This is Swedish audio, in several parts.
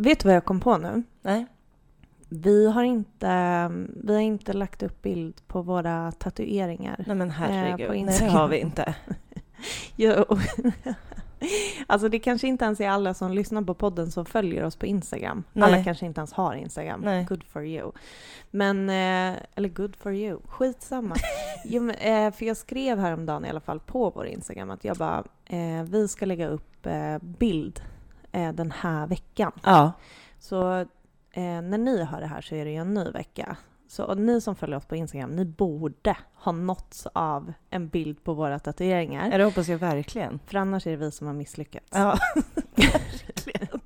Vet du vad jag kom på nu? Nej. Vi har inte, vi har inte lagt upp bild på våra tatueringar. Nej men herregud. Eh, på Nej, det har vi inte. Jo. Alltså det kanske inte ens är alla som lyssnar på podden som följer oss på Instagram. Nej. Alla kanske inte ens har Instagram. Nej. Good for you. Men, eh, eller good for you, skitsamma. jo, men, eh, för jag skrev häromdagen i alla fall på vår Instagram att jag bara, vi ska lägga upp bild eh, den här veckan. Ja. Så eh, när ni hör det här så är det ju en ny vecka. Så ni som följer oss på Instagram, ni borde ha nåtts av en bild på våra tatueringar. ja, det hoppas jag verkligen. För annars är det vi som har misslyckats. Ja, verkligen.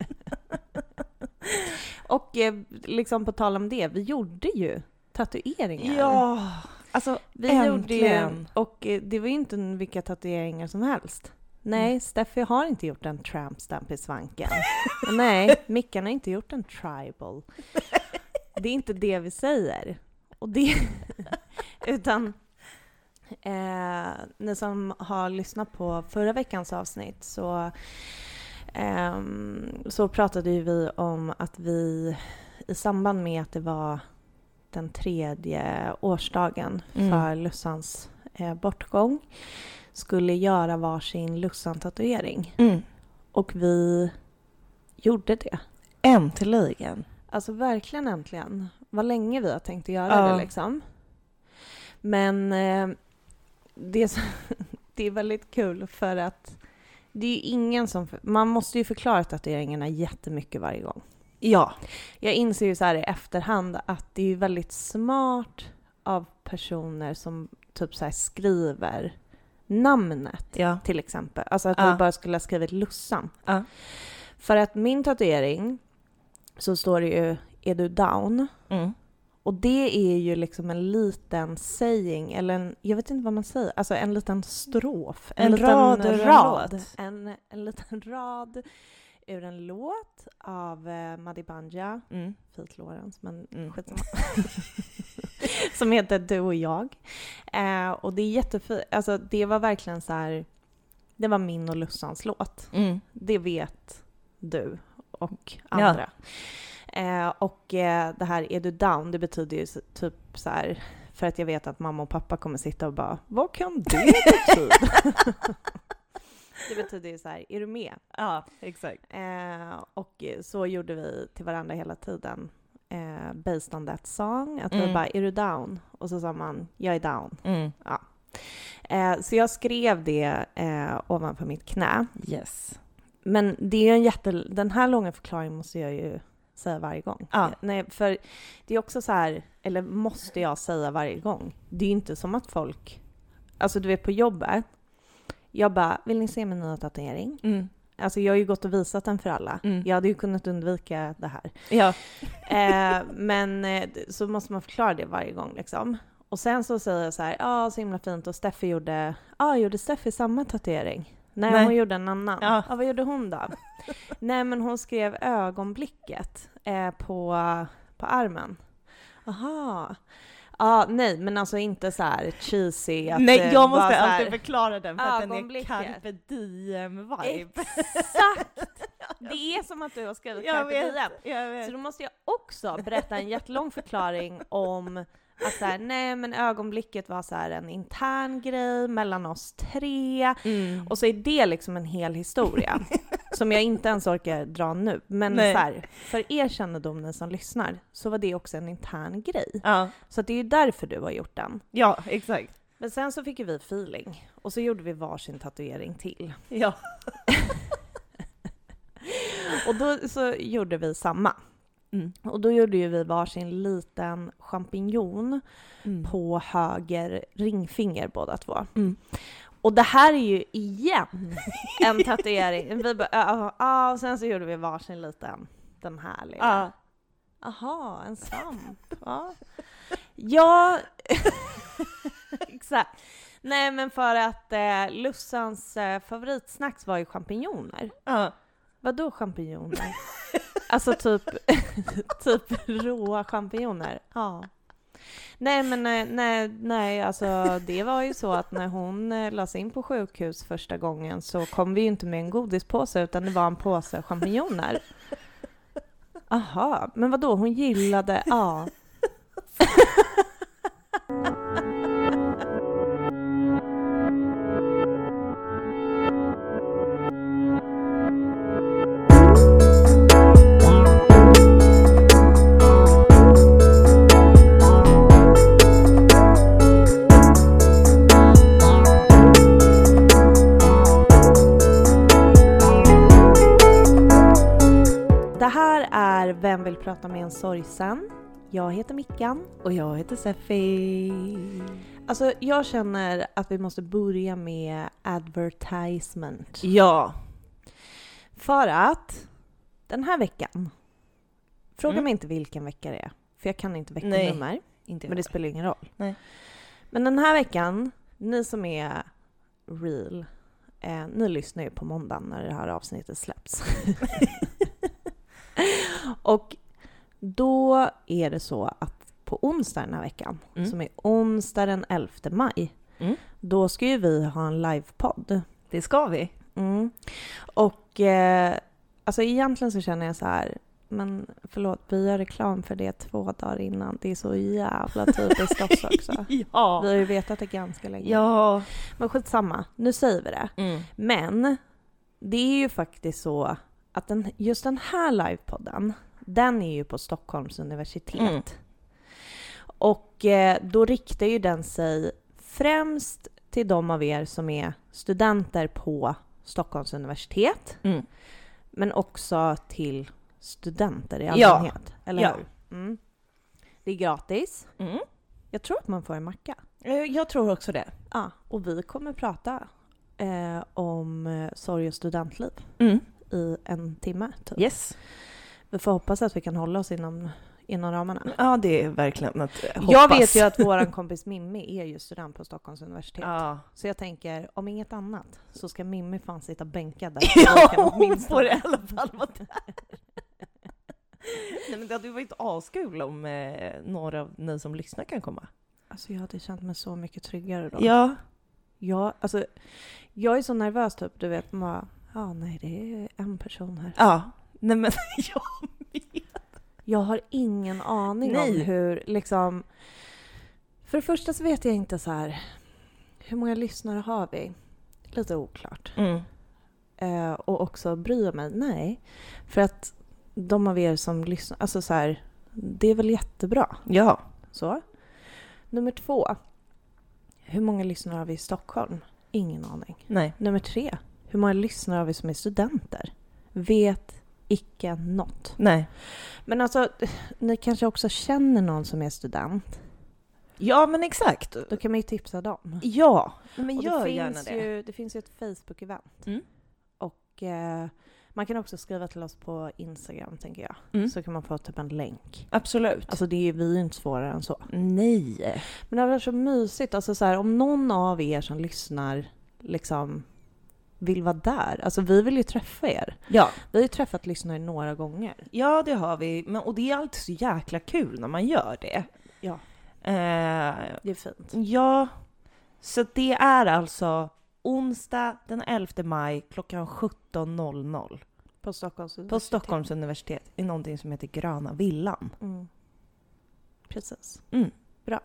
Och eh, liksom på tal om det, vi gjorde ju tatueringar. Ja, alltså vi gjorde ju, äntligen. Och eh, det var ju inte vilka tatueringar som helst. Nej, Mm. Steffi har inte gjort en tramp stamp i svanken. Nej, Mickan har inte gjort en tribal. Det är inte det vi säger. Och det, utan eh, ni som har lyssnat på förra veckans avsnitt så, ehm, så pratade ju vi om att vi i samband med att det var den tredje årsdagen Mm. för Lussans eh, bortgång skulle göra varsin Lussan-tatuering. Mm. Och vi gjorde det. Äntligen. Alltså verkligen äntligen. Vad länge vi har tänkt att göra Ja. det liksom. Men eh, det, är så, det är väldigt kul för att det är ju ingen som... Man måste ju förklara tatueringarna jättemycket varje gång. Ja. Jag inser ju så här i efterhand att det är ju väldigt smart av personer som typ så här skriver namnet Ja. till exempel. Alltså att Ja. vi bara skulle ha skrivit Lussan. Ja. För att min tatuering så står det ju är du down? Mm. Och det är ju liksom en liten saying, eller en, jag vet inte vad man säger, alltså en liten strof. En liten rad ur en rad. En, en liten rad ur en låt av eh, Madi Banja, Mm. Fit Lawrence, men Mm. skitsamma. Som heter Du och jag. Eh, och det är jättefint, alltså det var verkligen så här, det var min och Lussans låt. Mm. Det vet du och Ja. andra. Eh, och eh, det här är du down, det betyder ju typ så här, för att jag vet att mamma och pappa kommer sitta och bara vad kan det betyda? det betyder ju så här, är du med? Ja, exakt. Eh, och så gjorde vi till varandra hela tiden. Eh, based on that song. Att Mm. bara, är du down? Och så sa man, jag är down. Mm. Eh, så jag skrev det eh, ovanför mitt knä. Yes. Men det är ju en jätte... Den här långa förklaringen måste jag ju säga varje gång. Ja. Nej, för det är också så här, eller måste jag säga varje gång? Det är ju inte som att folk... Alltså du vet på jobbet, jag bara, vill ni se min nya tatuering? Mm. Alltså jag har ju gått och visat den för alla. Mm. Jag hade ju kunnat undvika det här. Ja. Eh, men eh, så måste man förklara det varje gång liksom. Och sen så säger jag så här, ja så himla fint och Steffi gjorde, ja gjorde Steffi samma tatuering? Nej, Nej. hon gjorde en annan. Ja. Ja. vad gjorde hon då? Nej men hon skrev ögonblicket eh, på, på armen. Aha. Ja, nej men alltså inte så här cheesy att Nej, det jag måste här- alltid förklara den för att den är carpe diem-vibe. Exakt! Det är som att du har skrivit Jag carpe vet, diem. jag vet. Så då måste jag också berätta en jättelång förklaring om att så här, nej men ögonblicket var så en intern grej mellan oss tre. Mm. Och så är det liksom en hel historia som jag inte ens orkar dra nu. Men Nej. så här, för er kännedom ni som lyssnar så var det också en intern grej. Ja. Så det är ju därför du har gjort den. ja, exakt. Men sen så fick ju vi feeling och så gjorde vi varsin tatuering till. Ja. Och då så gjorde vi samma. Mm. Och då gjorde ju vi varsin liten champinjon Mm. på höger ringfinger båda två. Mm. Och det här är ju igen en tatuering. Vi bara, ja, ja, och sen så gjorde vi varsin liten, den här lilla. Ja. Aha, en svamp. Ja, ja exakt. Nej men för att eh, Lussans eh, favoritsnacks var ju champinjoner. Ja. Vadå champinjoner? alltså typ, typ råa champinjoner? Ja. Nej men eh, nej, nej, alltså det var ju så att när hon eh, lades in på sjukhus första gången så kom vi ju inte med en godispåse utan det var en påse champinjoner. Aha, men vad då? hon gillade, ja. prata med en sorgsen? Jag heter Mickan. Och jag heter Seffi. Alltså jag känner att vi måste börja med advertisement. Ja. För att den här veckan, fråga Mm. mig inte vilken vecka det är, för jag kan inte veckonummer, Inte men det spelar ingen roll. Nej. Men den här veckan, ni som är real, eh, ni lyssnar ju på måndagen när det här avsnittet släpps. Och då är det så att på onsdag den här veckan, Mm. som är onsdag den 11 maj, Mm. då ska ju vi ha en livepodd. Det ska vi. Mm. Och eh, alltså egentligen så känner jag så här, men förlåt, vi gör reklam för det två dagar innan. Det är så jävla typiskt oss också. Ja. Vi har ju vetat det ganska länge. Ja. Men skitsamma, nu säger vi det. Mm. Men det är ju faktiskt så att den, just den här livepodden, den är ju på Stockholms universitet. Mm. Och eh, då riktar ju den sig främst till de av er som är studenter på Stockholms universitet, Mm. men också till studenter i Ja. allmänhet. Eller Ja. hur? Mm. Det är gratis. Mm. Jag tror att man får en macka. Eh, Jag tror också det. Ja, och vi kommer prata eh, om eh, sorg och studentliv Mm. i en timme. Typ. Yes. Vi får hoppas att vi kan hålla oss inom, inom ramarna. Ja, det är verkligen att eh, Jag hoppas. vet ju att vår kompis Mimmi är ju student på Stockholms universitet. Ja. Så jag tänker, om inget annat så ska Mimmi fan sitta bänkad där. Ja, hon får i alla fall vara där. Nej, men det hade ju varit askul om eh, några av ni som lyssnar kan komma. Alltså jag hade känt mig så mycket tryggare då. Ja. Jag, alltså, jag är så nervös typ, du vet, man bara, ja nej det är en person här. Ja. Nej men jag med. Jag har ingen aning om Nej. hur, liksom... För det första så vet jag inte så här, hur många lyssnare har vi? Lite oklart. Mm. Eh, och också bryr mig? Nej. För att de av er som lyssnar, alltså så här, det är väl jättebra. Ja. Så. Nummer två. Hur många lyssnare har vi i Stockholm? Ingen aning. Nej. Nummer tre. Hur många lyssnare har vi som är studenter? Vet icke något. Nej. Men alltså, ni kanske också känner någon som är student? Ja men exakt. Då kan man ju tipsa dem. Ja. Men Och gör det, gärna finns det. ju, det finns ju ett Facebook-event. Mm. Och eh, man kan också skriva till oss på Instagram, tänker jag. Mm. Så kan man få typ en länk. Absolut. Alltså det är, vi är ju inte svårare än så. Nej. Men det hade varit så mysigt, alltså så här, om någon av er som lyssnar liksom vill vara där. Alltså vi vill ju träffa er. Ja. Vi har ju träffat lyssnare några gånger. Ja det har vi. Men, och det är alltid så jäkla kul när man gör det. Ja. Eh, Det är fint. ja. Så det är alltså onsdag den 11 maj klockan 17.00 På Stockholms på universitet. Stockholms universitet i någonting som heter Gröna Villan. Mm. Precis. Mm. Bra.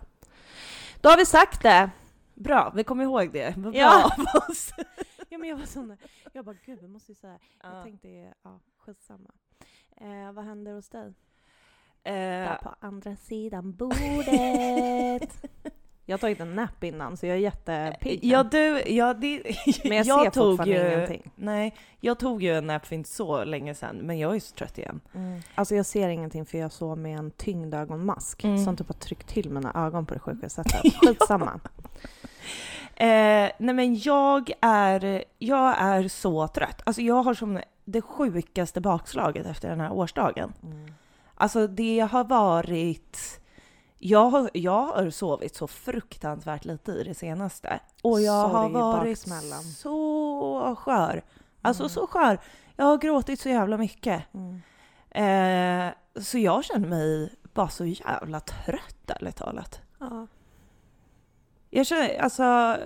Då har vi sagt det. Bra, vi kommer ihåg det. Bra Ja. av oss. Ja, men jag var sån där. Jag bara, gud, vi måste ju säga. Jag Ja. tänkte, ja, skitsamma. Eh, vad händer hos dig? Eh, Där på andra sidan bordet. jag har tagit en nap innan, så jag är jättepigg. Ja du, ja det... men jag, ser tog ju, ingenting. Nej, jag tog ju en nap för inte så länge sedan, men jag är så trött igen. Alltså jag ser ingenting för jag sov med en tyngdögonmask Mm. som typ har tryckt till mina ögon på det sjuka sättet. Skitsamma. Eh, nej men jag är, jag är så trött. Alltså jag har som det sjukaste bakslaget efter den här årsdagen. Mm. Alltså det har varit... Jag har, jag har sovit så fruktansvärt lite i det senaste. Och jag har Sorg i varit baksmällan. så skör. Alltså Mm. så skör. Jag har gråtit så jävla mycket. Mm. Eh, så jag känner mig bara så jävla trött ärligt talat. Ja. Jag känner alltså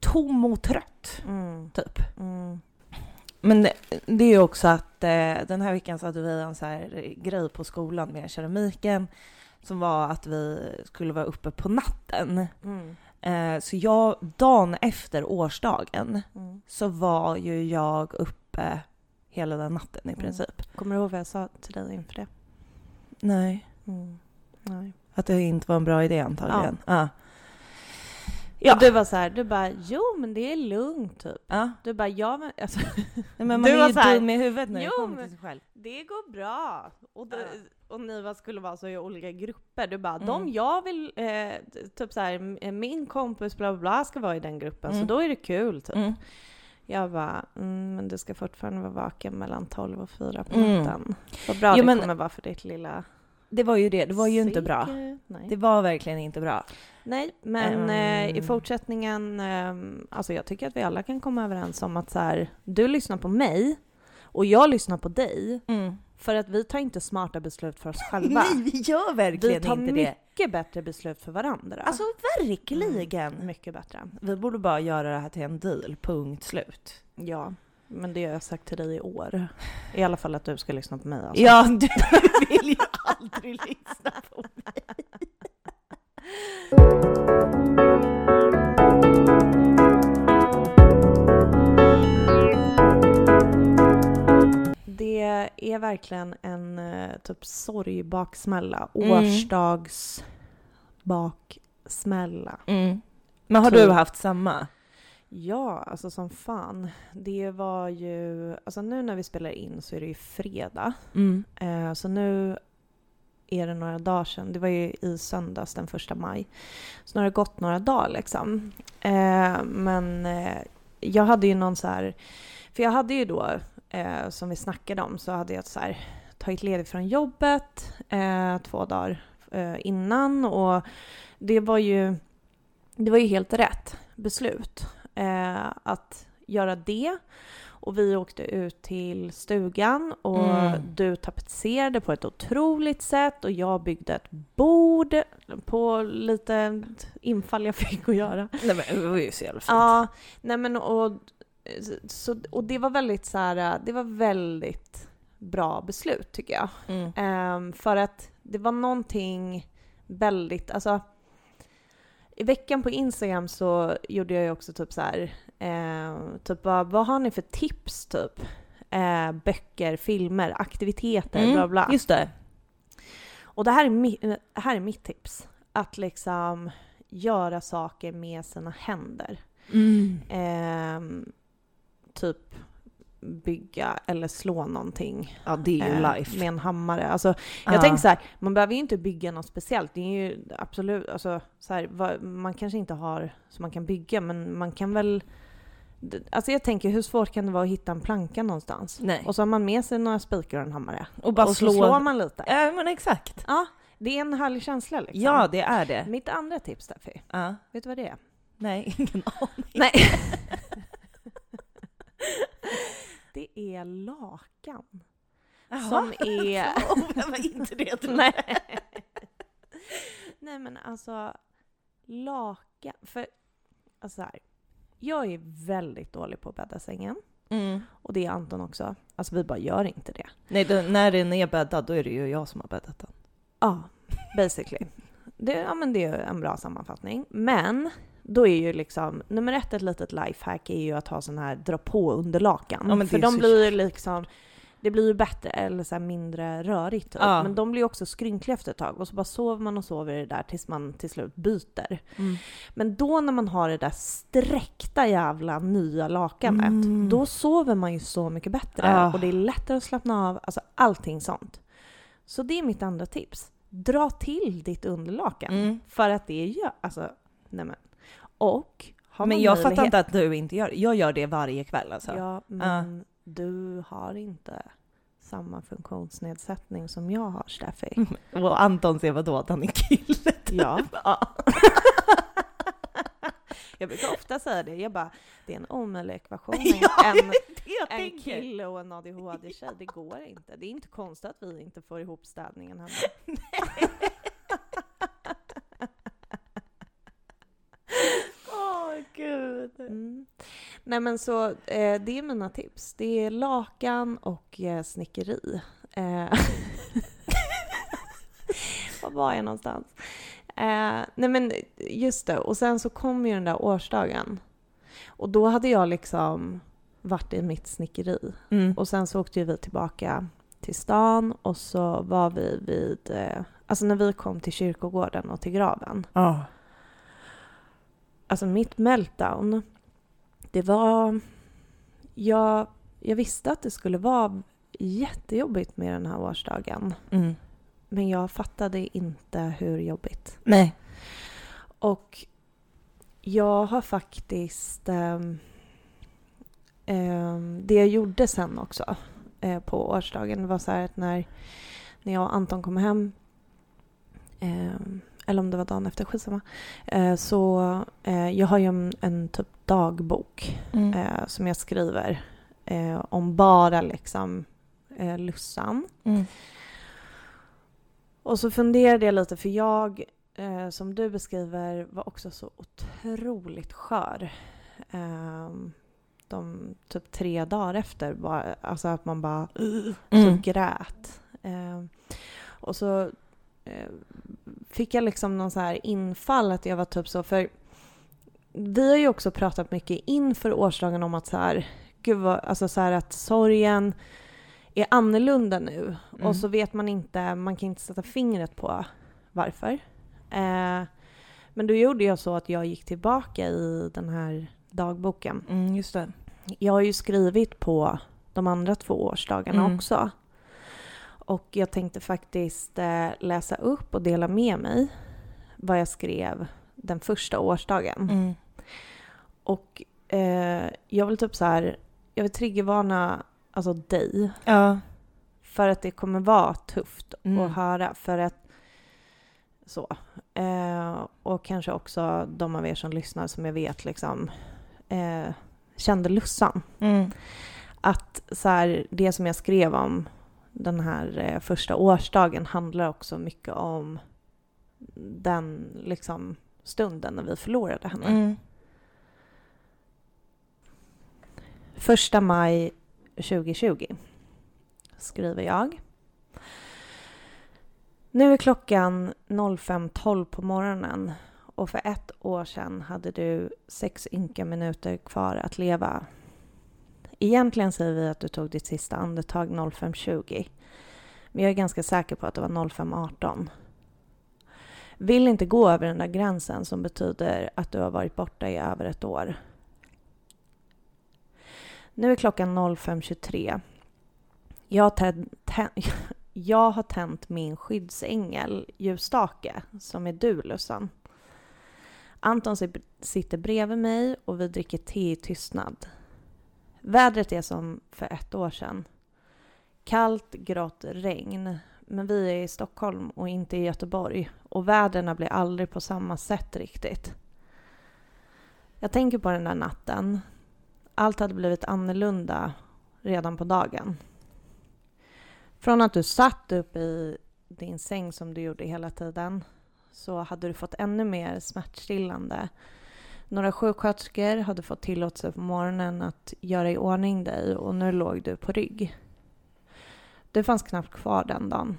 tom och trött Mm. typ. Mm. Men det, det är ju också att eh, den här veckan så hade vi en så här grej på skolan med keramiken som var att vi skulle vara uppe på natten. Mm. Eh, så jag, dagen efter årsdagen Mm. så var ju jag uppe hela den natten i Mm. princip. Kommer du ihåg vad jag sa till dig inför det? Nej, Mm. Nej. Att det inte var en bra idé antagligen. Ja. Ja. Och du var så här, du bara jo men det är lugnt typ. ja. Du bara ja men alltså, Nej, men man Du är var ju här, dum i huvudet när det "Jo, kommer men- till sig själv. det går bra. Och, det, Ja. och ni var, skulle vara så i olika grupper. Du bara Mm. de jag vill, eh, typ så här, min kompis bla bla bla ska vara i den gruppen Mm. så då är det kul typ. Mm. Jag bara, mm, men du ska fortfarande vara vaken mellan 12 och 4 på Mm. natten. Vad bra Jo, det men- kommer vara för ditt lilla Det var ju det, det var ju inte bra. Nej. Det var verkligen inte bra. Nej, men eh, i Mm. fortsättningen, eh, alltså jag tycker att vi alla kan komma överens om att så här, du lyssnar på mig och jag lyssnar på dig för att vi tar inte smarta beslut för oss själva. Nej, vi gör vi verkligen tar inte det. mycket bättre beslut för varandra. Alltså verkligen. Mm, mycket bättre. Vi borde bara göra det här till en deal, punkt slut. Ja, men det har jag sagt till dig i år. I alla fall att du ska lyssna på mig. Alltså. Ja, du vill ju aldrig lyssna på mig. Det är verkligen en eh, typ sorgbaksmälla. Mm. Årsdagsbaksmälla. Mm. Men har Typ. du haft samma? Ja, alltså som fan. Det var ju... Alltså nu när vi spelar in så är det ju fredag. Mm. Eh, så nu är det några dagar sedan. Det var ju i söndags den första maj. Så nu har det gått några dagar liksom. Eh, men eh, jag hade ju någon så här... För jag hade ju då, eh, som vi snackade om, så hade jag så här, tagit ledigt från jobbet eh, två dagar eh, innan och det var ju, det var ju helt rätt beslut eh, att göra det. Och vi åkte ut till stugan och Mm. du tapetserade på ett otroligt sätt och jag byggde ett bord på lite infall jag fick att göra. Nej men det var ju så jävla fint. Ja, nej men och, så, och det var väldigt så här, det var väldigt bra beslut tycker jag. Mm. Ehm, för att det var någonting väldigt, alltså i veckan på Instagram så gjorde jag ju också typ så här, ehm, typ vad, vad har ni för tips typ? Eh, böcker, filmer, aktiviteter, Mm, bla bla. Just det. Och det här är, mi- eh, här är mitt tips. Att liksom göra saker med sina händer. Mm. Ehm, typ bygga eller slå någonting Ja, det är ju eh, life. med en hammare. Alltså, jag Ja. tänker så här, man behöver ju inte bygga något speciellt. Det är ju absolut, alltså, så här, vad, man kanske inte har så man kan bygga, men man kan väl Alltså jag tänker, hur svårt kan det vara att hitta en planka någonstans? Nej. Och så har man med sig några spikar och en hammare. Och bara och slå. så slår man lite. Ja men exakt. Ja, det är en härlig känsla liksom. Ja det är det. Mitt andra tips Steffi, Ja. vet du vad det är? Nej, ingen aning. Nej. det är lakan. Som är... Jag var inte det Nej. Nej men alltså, lakan. För, alltså så här, jag är väldigt dålig på att bädda sängen. Mm. Och det är Anton också. Alltså vi bara gör inte det. Nej, då, när den är bäddad då är det ju jag som har bäddat den. Ja, basically. Det, ja men det är en bra sammanfattning. Men då är ju liksom, nummer ett, ett litet lifehack är ju att ha sån här dra på under lakan. Ja, För de blir ju liksom, det blir ju bättre eller så mindre rörigt typ. Ja. Men de blir också skrynkliga efter ett tag och så bara sover man och sover i det där tills man till slut byter. Men då när man har det där sträckta jävla nya lakanet, Mm. då sover man ju så mycket bättre Ah. och det är lättare att slappna av, alltså allting sånt. Så det är mitt andra tips. Dra till ditt underlakan. Mm. För att det gör, alltså, nej men. Och har Men jag fattar möjlighet- inte att du inte gör det. Jag gör det varje kväll alltså. Ja, men du har inte samma funktionsnedsättning som jag har, Steffi. Och Anton ser vadå? Att han är kille? Ja. ja. Jag brukar ofta säga det, jag bara, det är en omöjlig ekvation. Ja, en, en kille och en ADHD-tjej, det går inte. Det är inte konstigt att vi inte får ihop städningen hemma. Åh gud. Mm. Nej men så eh, det är mina tips. Det är lakan och eh, snickeri. Eh, Var var jag någonstans? Eh, nej men just det, och sen så kom ju den där årsdagen. Och då hade jag liksom varit i mitt snickeri. Mm. Och sen så åkte vi tillbaka till stan och så var vi vid, eh, alltså när vi kom till kyrkogården och till graven. Ja. Alltså mitt meltdown, det var... Jag, jag visste att det skulle vara jättejobbigt med den här årsdagen. Mm. Men jag fattade inte hur jobbigt. Nej. Och jag har faktiskt... ehm, ehm, det jag gjorde sen också eh, på årsdagen var så här att när, när jag och Anton kom hem ehm, eller om det var dagen efter, skitsamma. Eh, så eh, jag har ju en, en typ dagbok Mm. eh, som jag skriver om bara liksom Lussan. Mm. Och så funderade jag lite, för jag, som du beskriver, var också så otroligt skör. Ehm, de typ tre dagar efter, bara, alltså att man bara Mm. typ grät. Ehm, och så fick jag liksom någon så här infall att jag var typ så, för vi har ju också pratat mycket inför årsdagen om att så här, gud vad, alltså så här att sorgen är annorlunda nu Mm. och så vet man inte, man kan inte sätta fingret på varför. Eh, men då gjorde jag så att jag gick tillbaka i den här dagboken. Mm, just det. Jag har ju skrivit på de andra två årsdagarna Mm. också. Och jag tänkte faktiskt eh, läsa upp och dela med mig vad jag skrev den första årsdagen. Mm. Och eh, jag vill typ så här, jag vill triggervarna alltså dig Ja. för att det kommer vara tufft Mm. att höra för att så. Eh, och kanske också de av er som lyssnar som jag vet liksom eh, kände Lussan. Mm. Att så här, det som jag skrev om den här eh, första årsdagen handlar också mycket om den liksom stunden när vi förlorade henne. Mm. Första maj 2020 skriver jag. Nu är klockan 05.12 på morgonen och för ett år sedan hade du sex ynka minuter kvar att leva. Egentligen säger vi att du tog ditt sista andetag 05.20 men jag är ganska säker på att det var 05.18. Vill inte gå över den där gränsen som betyder att du har varit borta i över ett år. Nu är klockan 05.23. Jag har, jag har tänt min skyddsängel ljusstake, som är du Lussan. Anton sitter bredvid mig och vi dricker te i tystnad. Vädret är som för ett år sedan. Kallt, grått regn. Men vi är i Stockholm och inte i Göteborg. Och väderna blir aldrig på samma sätt riktigt. Jag tänker på den där natten. Allt hade blivit annorlunda redan på dagen. Från att du satt upp i din säng som du gjorde hela tiden så hade du fått ännu mer smärtstillande. Några sjuksköterskor hade fått tillåtelse på morgonen att göra i ordning dig och nu låg du på rygg. Du fanns knappt kvar den dagen.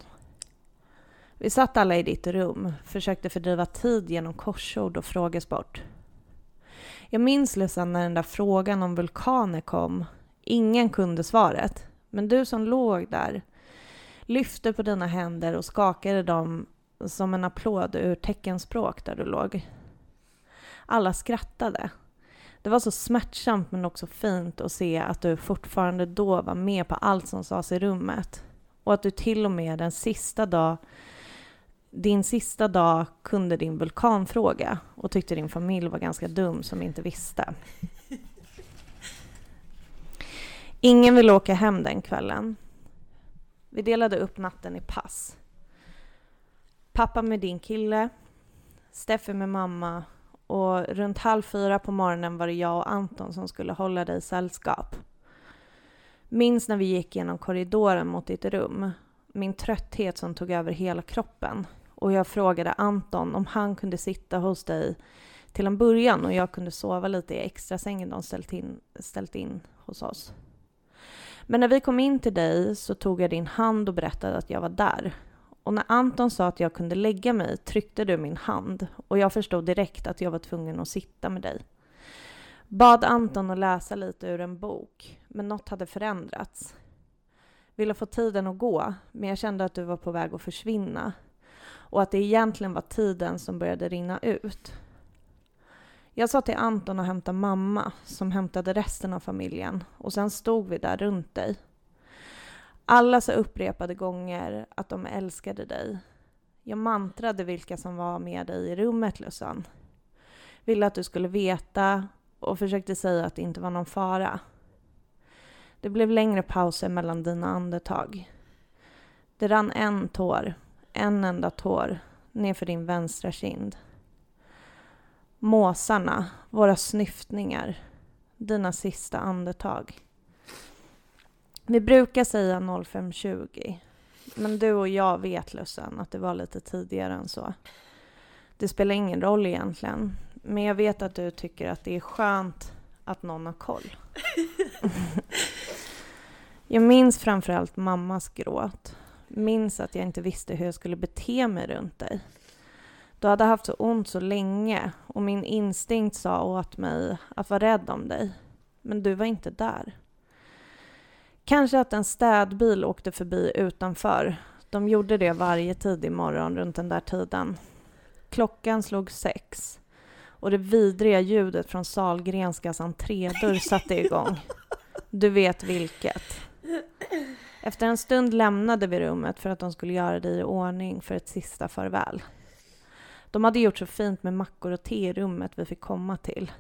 Vi satt alla i ditt rum, försökte fördriva tid genom korsord och frågesport. Jag minns Lussan när den där frågan om vulkaner kom. Ingen kunde svaret. Men du som låg där lyfte på dina händer och skakade dem som en applåd ur teckenspråk där du låg. Alla skrattade. Det var så smärtsamt men också fint att se att du fortfarande då var med på allt som sades i rummet. Och att du till och med den sista dag, din sista dag kunde din vulkanfråga och tyckte din familj var ganska dum som inte visste. Ingen ville åka hem den kvällen. Vi delade upp natten i pass. Pappa med din kille, Steffi med mamma och runt halv fyra på morgonen var det jag och Anton som skulle hålla dig sällskap. Minns när vi gick genom korridoren mot ditt rum, min trötthet som tog över hela kroppen och jag frågade Anton om han kunde sitta hos dig till en början och jag kunde sova lite i extra sängen de ställt in, ställt in hos oss. Men när vi kom in till dig så tog jag din hand och berättade att jag var där. Och när Anton sa att jag kunde lägga mig tryckte du min hand och jag förstod direkt att jag var tvungen att sitta med dig. Bad Anton att läsa lite ur en bok, men något hade förändrats. Ville få tiden att gå, men jag kände att du var på väg att försvinna och att det egentligen var tiden som började rinna ut. Jag sa till Anton att hämta mamma, som hämtade resten av familjen, och sen stod vi där runt dig. Alla sa upprepade gånger att de älskade dig. Jag mantrade vilka som var med dig i rummet, Lussan. Ville att du skulle veta och försökte säga att det inte var någon fara. Det blev längre pauser mellan dina andetag. Det rann en tår, en enda tår, nerför din vänstra kind. Måsarna, våra snyftningar, dina sista andetag. Vi brukar säga 05.20, men du och jag vet Lussan att det var lite tidigare än så. Det spelar ingen roll egentligen, men jag vet att du tycker att det är skönt att någon har koll. jag minns framförallt mammas gråt. Minns att jag inte visste hur jag skulle bete mig runt dig. Du hade haft så ont så länge och min instinkt sa åt mig att vara rädd om dig. Men du var inte där. Kanske att en städbil åkte förbi utanför. De gjorde det varje tidig morgon runt den där tiden. Klockan slog sex och det vidriga ljudet från Salgrenskas entrédörr satte igång. Du vet vilket. Efter en stund lämnade vi rummet för att de skulle göra dig i ordning för ett sista farväl. De hade gjort så fint med mackor och te i rummet vi fick komma till.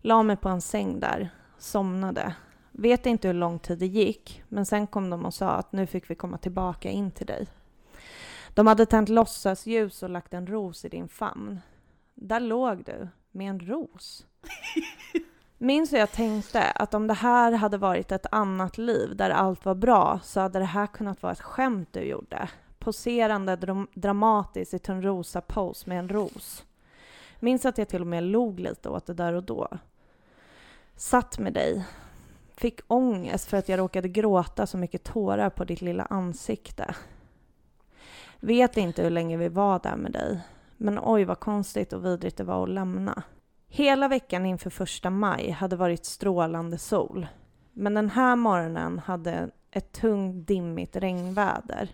La mig på en säng där, somnade. Vet inte hur lång tid det gick, men sen kom de och sa att nu fick vi komma tillbaka in till dig. De hade tänt låtsasljus och lagt en ros i din famn. Där låg du, med en ros. Minns hur jag tänkte att om det här hade varit ett annat liv där allt var bra så hade det här kunnat vara ett skämt du gjorde. Poserande dram dramatiskt i Törnrosa-pose med en ros. Minns att jag till och med log lite åt det där och då. Satt med dig. Fick ångest för att jag råkade gråta så mycket tårar på ditt lilla ansikte. Vet inte hur länge vi var där med dig. Men oj vad konstigt och vidrigt det var att lämna. Hela veckan inför första maj hade varit strålande sol. Men den här morgonen hade ett tungt dimmigt regnväder.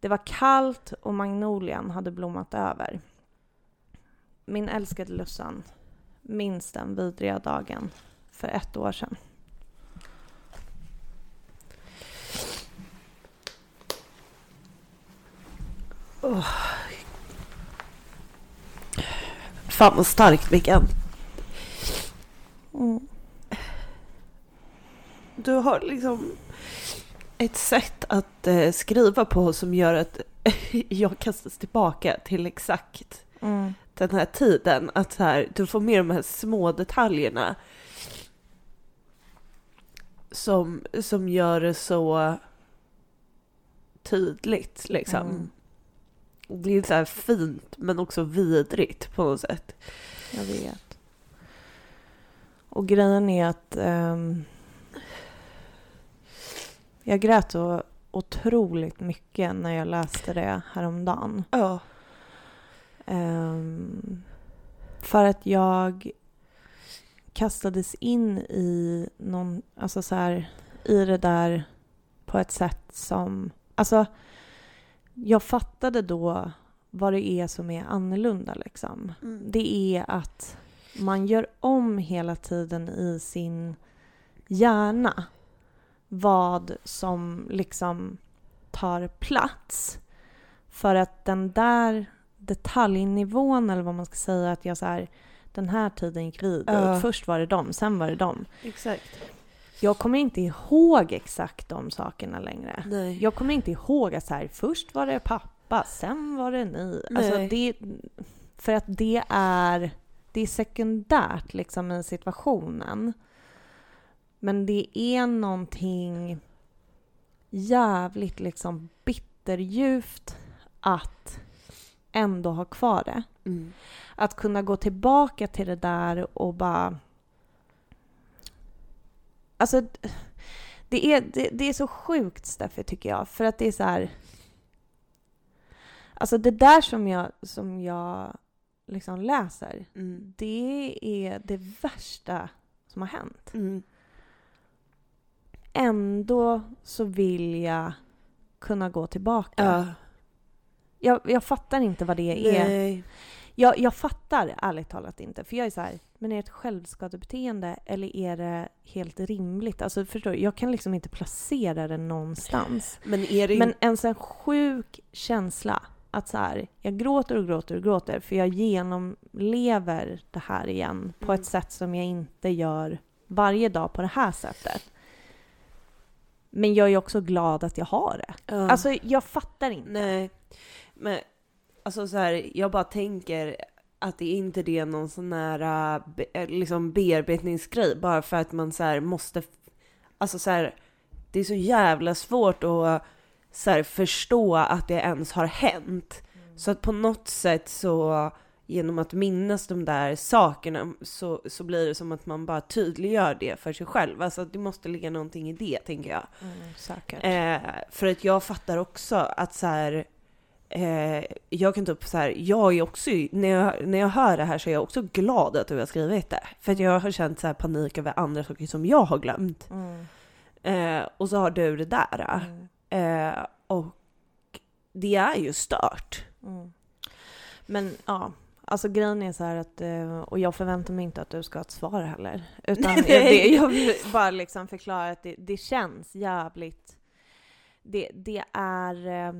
Det var kallt och magnolian hade blommat över. Min älskade Lussan, minns den vidriga dagen för ett år sedan. Oh. Fan vad starkt Mikael. Mm. Du har liksom ett sätt att eh, skriva på som gör att jag kastas tillbaka till exakt mm. den här tiden. Att så här, du får med de här små detaljerna som, som gör det så tydligt liksom. Mm. Det är så här fint men också vidrigt på något sätt. Jag vet. Och grejen är att um, jag grät så otroligt mycket när jag läste det häromdagen. Ja. Um, för att jag kastades in i någon, alltså så här, i det där på ett sätt som, alltså jag fattade då vad det är som är annorlunda liksom. Mm. Det är att man gör om hela tiden i sin hjärna vad som liksom tar plats. För att den där detaljnivån, eller vad man ska säga, att jag så här, den här tiden gick vi dit. Uh. Först var det dem, sen var det dem. Exakt. Jag kommer inte ihåg exakt de sakerna längre. Nej. Jag kommer inte ihåg att så här, först var det pappa, sen var det ni. Alltså det, för att det är, det är sekundärt liksom i situationen. Men det är någonting jävligt liksom bitterljuvt att ändå ha kvar det. Mm. Att kunna gå tillbaka till det där och bara... Alltså, det är, det, det är så sjukt Steffi tycker jag, för att det är så här... Alltså det där som jag, som jag liksom läser, Mm. det är det värsta som har hänt. Mm. Ändå så vill jag kunna gå tillbaka. Ja. Jag, jag fattar inte vad det är. Nej. Jag, jag fattar ärligt talat inte. För jag är så här, men är det ett självskadebeteende eller är det helt rimligt? Alltså förstår du? Jag kan liksom inte placera det någonstans. Men är det Men en sån sjuk känsla att så här, jag gråter och gråter och gråter för jag genomlever det här igen på Mm. ett sätt som jag inte gör varje dag på det här sättet. Men jag är också glad att jag har det. Ja. Alltså jag fattar inte. Nej. Men alltså så här, jag bara tänker att det är inte det någon sån här liksom bearbetningsgrej bara för att man så här måste, alltså så här, det är så jävla svårt att så här, förstå att det ens har hänt. Så att på något sätt så genom att minnas de där sakerna så, så blir det som att man bara tydliggör det för sig själv. Alltså det måste ligga någonting i det tänker jag. Mm. Eh, för att jag fattar också att så här, eh, jag kan typ så här, jag är också, när jag, när jag hör det här så är jag också glad att du har skrivit det. För att jag har känt så här panik över andra saker som jag har glömt. Mm, Eh, och så har du det där. mm, Eh, och det är ju stört. mm. Men ja, alltså grejen är så här att, eh, och jag förväntar mig inte att du ska ha ett svar heller. Utan jag, det, jag vill bara liksom förklara att det, det känns jävligt... Det, det är...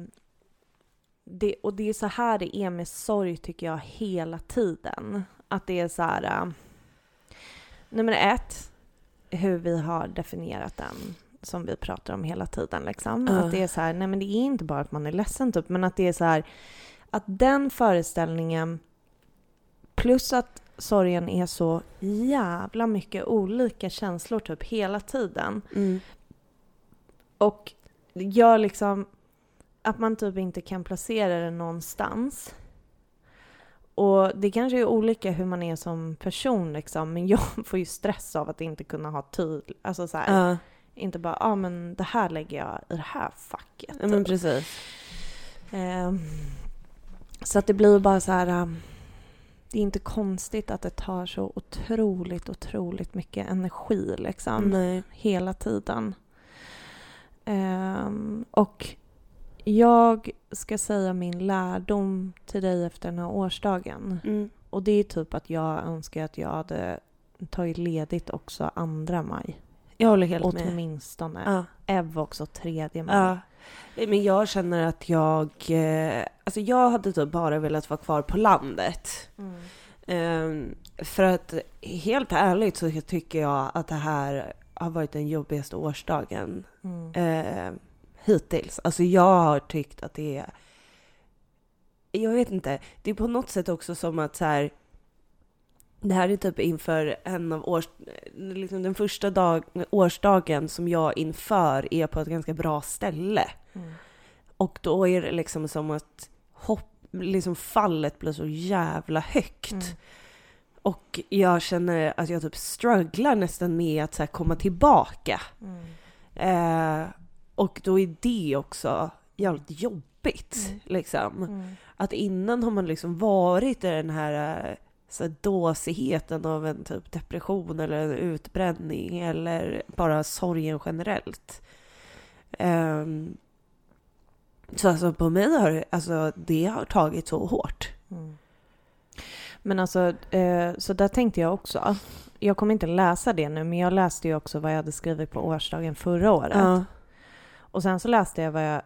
Det, och det är så här det är med sorg tycker jag hela tiden. Att det är så här... eh, Nummer ett, hur vi har definierat den som vi pratar om hela tiden. Liksom. Ja. Att det är så här, nej men det är inte bara att man är ledsen typ, men att det är så här att den föreställningen plus att sorgen är så jävla mycket olika känslor typ hela tiden Mm. och gör liksom att man typ inte kan placera det någonstans. Och det kanske är olika hur man är som person liksom, men jag får ju stress av att inte kunna ha tid. Alltså så här, Ja, inte bara, ja ah, men det här lägger jag i det här facket. ja, men typ. precis. Ehm, så att det blir bara så här... um, det är inte konstigt att det tar så otroligt, otroligt mycket energi liksom. Nej. Hela tiden. Ehm, och jag ska säga min lärdom till dig efter den här årsdagen. Mm. Och det är typ att jag önskar att jag hade tagit ledigt också andra maj. Jag håller helt med. Åtminstone. Ja. Ev också tredje maj. Ja. Men jag känner att jag, eh, alltså jag hade typ bara velat vara kvar på landet. Mm. Ehm, för att helt ärligt så tycker jag att det här har varit den jobbigaste årsdagen Mm. eh, hittills. Alltså jag har tyckt att det är... Jag vet inte. Det är på något sätt också som att så här... Det här är typ inför en av års... Liksom den första dag, årsdagen som jag inför är på ett ganska bra ställe. Mm. Och då är det liksom som att hopp, liksom fallet blir så jävla högt. Mm. Och jag känner att jag typ strugglar nästan med att så komma tillbaka. Mm. Eh, och då är det också jävligt jobbigt. Mm. Liksom. Mm. Att innan har man liksom varit i den här, eh, så här dåsigheten av en typ depression eller en utbränning eller bara sorgen generellt. Ehm, så alltså på mig har alltså, det har tagit så hårt. Mm. Men alltså, eh, så där tänkte jag också. Jag kommer inte läsa det nu, men jag läste ju också vad jag hade skrivit på årsdagen förra året. Ja. Och sen så läste jag vad jag...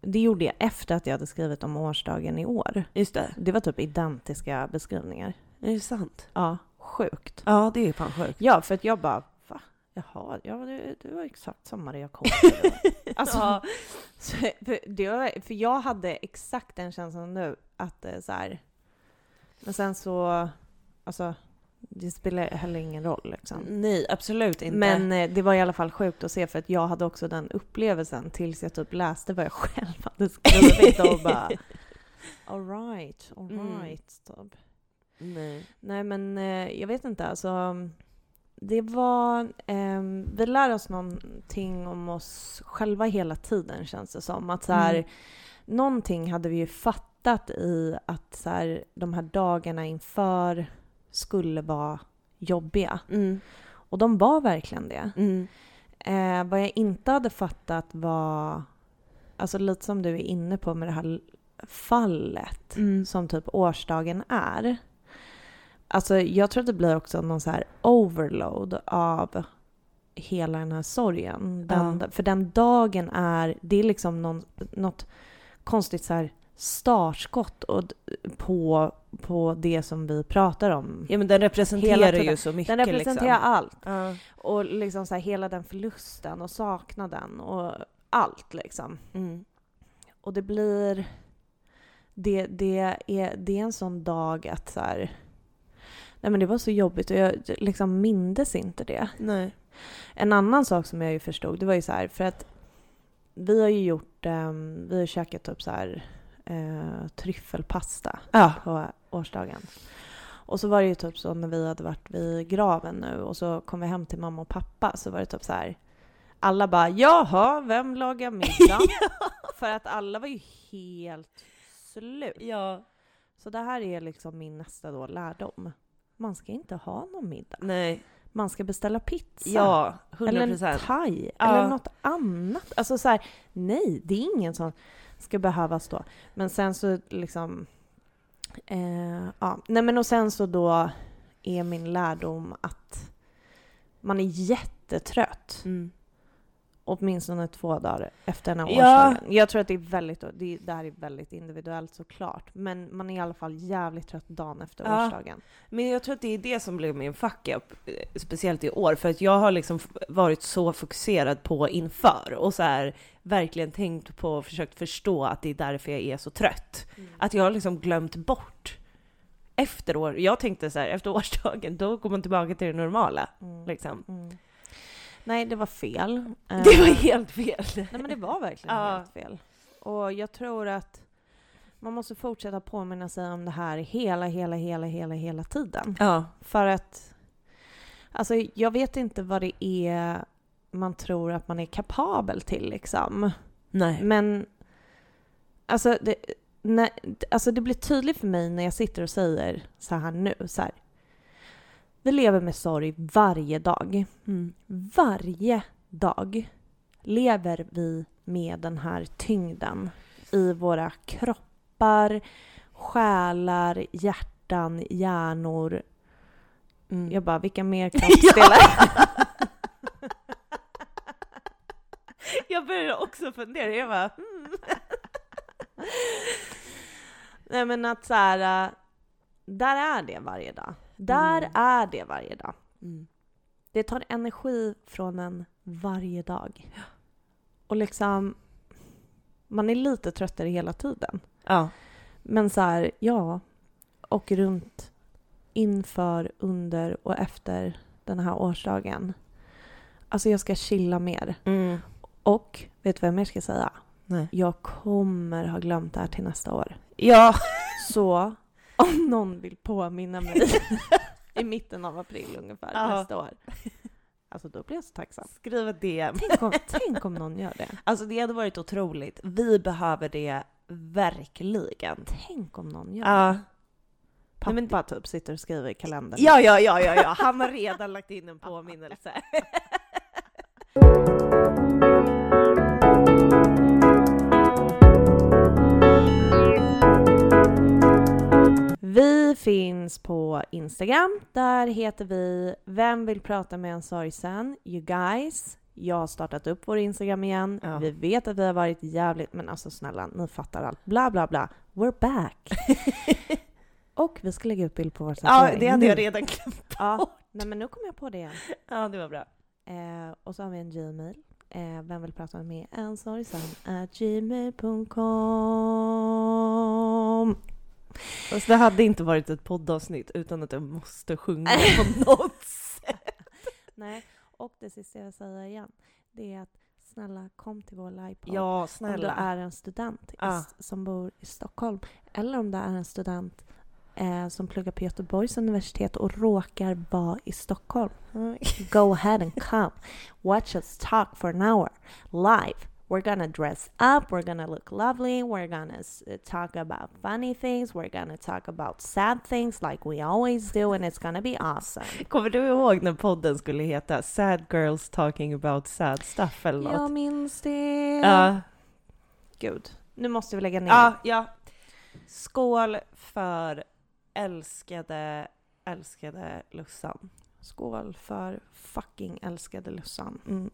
Det gjorde jag efter att jag hade skrivit om årsdagen i år. Just det. Det var typ identiska beskrivningar. Är det sant? Ja, sjukt. Ja, det är fan sjukt. Ja, för att jag bara, va? Jaha, ja, det, det var exakt samma reaktion. alltså, Ja. så, för, det var, för jag hade exakt den känslan nu, att är så här... Men sen så, alltså, det spelar heller ingen roll liksom. Nej, absolut inte. Men eh, det var i alla fall sjukt att se för att jag hade också den upplevelsen tills jag typ läste vad jag själv hade skrivit och bara alright, Mm. alright. Typ. Nej. Nej men eh, jag vet inte alltså. Det var, ehm, vi lär oss någonting om oss själva hela tiden känns det som. Att så här, Mm. någonting hade vi ju fattat i att så här, de här dagarna inför skulle vara jobbiga. Mm. Och de var verkligen det. Mm. Eh, vad jag inte hade fattat var, alltså lite som du är inne på med det här fallet Mm. som typ årsdagen är. Alltså jag tror att det blir också någon så här overload av hela den här sorgen. Den, För den dagen är, det är liksom någon, något konstigt så här startskott och, på, på det som vi pratar om. Ja men den representerar ju så mycket Den representerar liksom. allt. Ja. Och liksom så här, hela den förlusten och saknaden och allt liksom. Mm. Och det blir... Det, det, är, det är en sån dag att så här... Nej men det var så jobbigt och jag liksom mindes inte det. Nej. En annan sak som jag ju förstod, det var ju så här, för att vi har ju gjort, um, vi har käkat typ så här eh, tryffelpasta Ja. på årsdagen. Och så var det ju typ så när vi hade varit vid graven nu och så kom vi hem till mamma och pappa så var det typ så här. Alla bara jaha, vem lagar middag? För att alla var ju helt slut. Ja. Så det här är liksom min nästa då lärdom. Man ska inte ha någon middag. Nej. Man ska beställa pizza. Ja, 100 eller en procent. thai. Ja. Eller något annat. Alltså så här, nej, det är ingen som ska behöva stå. Men sen så liksom... Eh, ja. Nej men och sen så då är min lärdom att man är jättetrött. Mm. Åtminstone två dagar efter den här Ja. årsdagen. Jag tror att det är väldigt, det, det här är väldigt individuellt såklart. Men man är i alla fall jävligt trött dagen efter Ja. årsdagen. Men jag tror att det är det som blev min fuck-up, eh, speciellt i år, för att jag har liksom varit så fokuserad på inför och så här verkligen tänkt på och försökt förstå att det är därför jag är så trött. Att jag har liksom glömt bort efter år, jag tänkte så här, efter årsdagen, då går man tillbaka till det normala. Mm. Liksom. Nej, det var fel. Det var Eh, helt fel. Nej men det var verkligen Ja. helt fel. Och jag tror att man måste fortsätta påminna sig om det här hela, hela, hela, hela, hela tiden. Ja. För att, alltså jag vet inte vad det är man tror att man är kapabel till liksom. Nej. Men, alltså det, när, alltså det blir tydligt för mig när jag sitter och säger så här nu, så här. Vi lever med sorg varje dag. Mm. Varje dag lever vi med den här tyngden i våra kroppar, själar, hjärtan, hjärnor. Mm. Jag bara, vilka mer kroppsdelar? Jag började också fundera, jag bara, mm. Nej men att så här, äh, där är det varje dag. Där Mm. är det varje dag. Mm. Det tar energi från en varje dag. Och liksom, man är lite tröttare hela tiden. Ja. Men så här, ja. Och runt inför, under och efter den här årsdagen. Alltså jag ska chilla mer. Mm. Och vet du vad jag mer ska säga? Nej. Jag kommer ha glömt det här till nästa år. Ja. Så om någon vill påminna mig i mitten av april ungefär Ja. nästa år. Alltså då blir jag så tacksam. Skriv ett DM. Tänk om, tänk om någon gör det. Alltså det hade varit otroligt. Vi behöver det verkligen. Tänk om någon gör det. Ja. Pappa Nej, men- typ sitter och skriver i kalendern. Ja, ja, ja, ja, ja. Han har redan lagt in en påminnelse. Vi finns på Instagram. Där heter vi Vem vill prata med en sorgsen? You guys. Jag har startat upp vår Instagram igen. Ja. Vi vet att vi har varit jävligt, men alltså snälla, ni fattar allt. Bla, bla, bla. We're back. Och vi ska lägga upp bild på vår Ja, tatuering det hade nu. jag redan glömt. Ja, nej men nu kommer jag på det igen. Ja, det var bra. Eh, och så har vi en Gmail. Eh, vem vill prata med? En sorgsen gmail.com Fast det hade inte varit ett poddavsnitt utan att jag måste sjunga på något sätt. Nej, och det sista jag säga igen, det är att snälla kom till vår livepodd. Ja, om du snälla. är en student s- som bor i Stockholm. Eller om du är en student eh, som pluggar på Göteborgs universitet och råkar vara i Stockholm. Go ahead and come. Watch us talk for an hour live. We're gonna dress up, we're gonna look lovely, we're gonna s- talk about funny things, we're gonna talk about sad things like we always do, and it's gonna be awesome. Kommer du ihåg när podden skulle heta Sad Girls Talking About Sad Stuff eller något? Jag minns det. Ja. Gud, nu måste vi lägga ner. Ja, ja. Skål för älskade, älskade Lussan. Skål för fucking älskade Lussan. Mm.